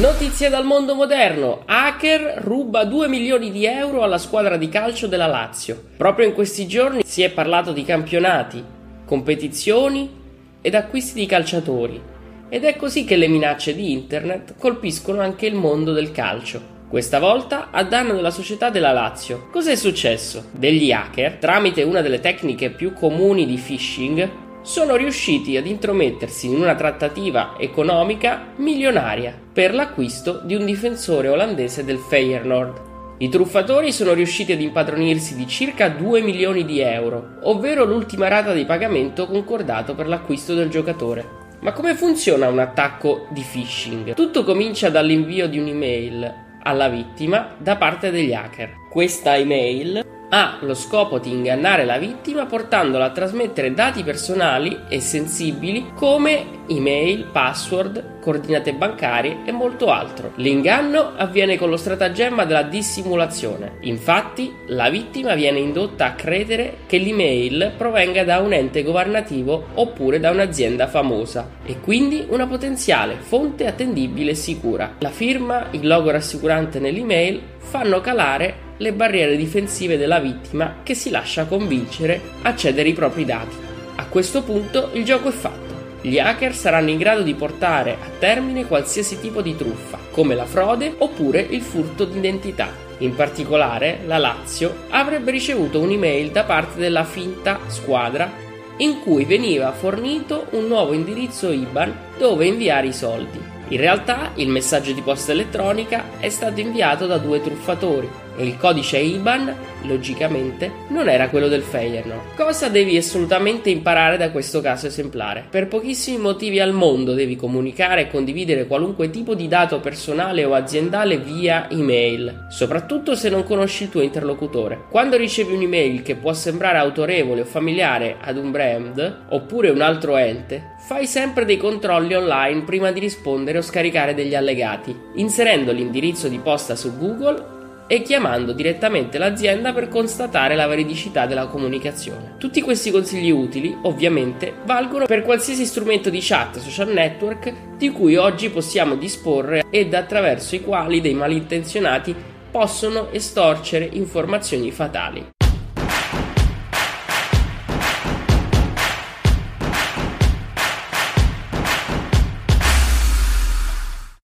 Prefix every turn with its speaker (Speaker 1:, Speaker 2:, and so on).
Speaker 1: Notizie dal mondo moderno. Hacker ruba 2 milioni di euro alla squadra di calcio della Lazio. Proprio in questi giorni si è parlato di campionati, competizioni ed acquisti di calciatori. Ed è così che le minacce di internet colpiscono anche il mondo del calcio. Questa volta a danno della società della Lazio. Cos'è successo? Degli hacker, tramite una delle tecniche più comuni di phishing, sono riusciti ad intromettersi in una trattativa economica milionaria per l'acquisto di un difensore olandese del Feyenoord. I truffatori sono riusciti ad impadronirsi di circa 2 milioni di euro, ovvero l'ultima rata di pagamento concordato per l'acquisto del giocatore. Ma come funziona un attacco di phishing? Tutto comincia dall'invio di un'email alla vittima da parte degli hacker. Questa email ha lo scopo di ingannare la vittima portandola a trasmettere dati personali e sensibili come email, password, coordinate bancarie e molto altro. L'inganno avviene con lo stratagemma della dissimulazione. Infatti, la vittima viene indotta a credere che l'email provenga da un ente governativo oppure da un'azienda famosa e quindi una potenziale fonte attendibile e sicura. La firma, il logo rassicurante nell'email fanno calare le barriere difensive della vittima che si lascia convincere a cedere i propri dati. A questo punto il gioco è fatto. Gli hacker saranno in grado di portare a termine qualsiasi tipo di truffa, come la frode oppure il furto d'identità. In particolare, la Lazio avrebbe ricevuto un'email da parte della finta squadra in cui veniva fornito un nuovo indirizzo IBAN dove inviare i soldi. In realtà il messaggio di posta elettronica è stato inviato da due truffatori e il codice IBAN, logicamente, non era quello del Feyenoord. Cosa devi assolutamente imparare da questo caso esemplare? Per pochissimi motivi al mondo devi comunicare e condividere qualunque tipo di dato personale o aziendale via email, soprattutto se non conosci il tuo interlocutore. Quando ricevi un'email che può sembrare autorevole o familiare ad un brand oppure un altro ente, fai sempre dei controlli online prima di rispondere o scaricare degli allegati, inserendo l'indirizzo di posta su Google e chiamando direttamente l'azienda per constatare la veridicità della comunicazione. Tutti questi consigli utili, ovviamente, valgono per qualsiasi strumento di chat social network di cui oggi possiamo disporre ed attraverso i quali dei malintenzionati possono estorcere informazioni fatali.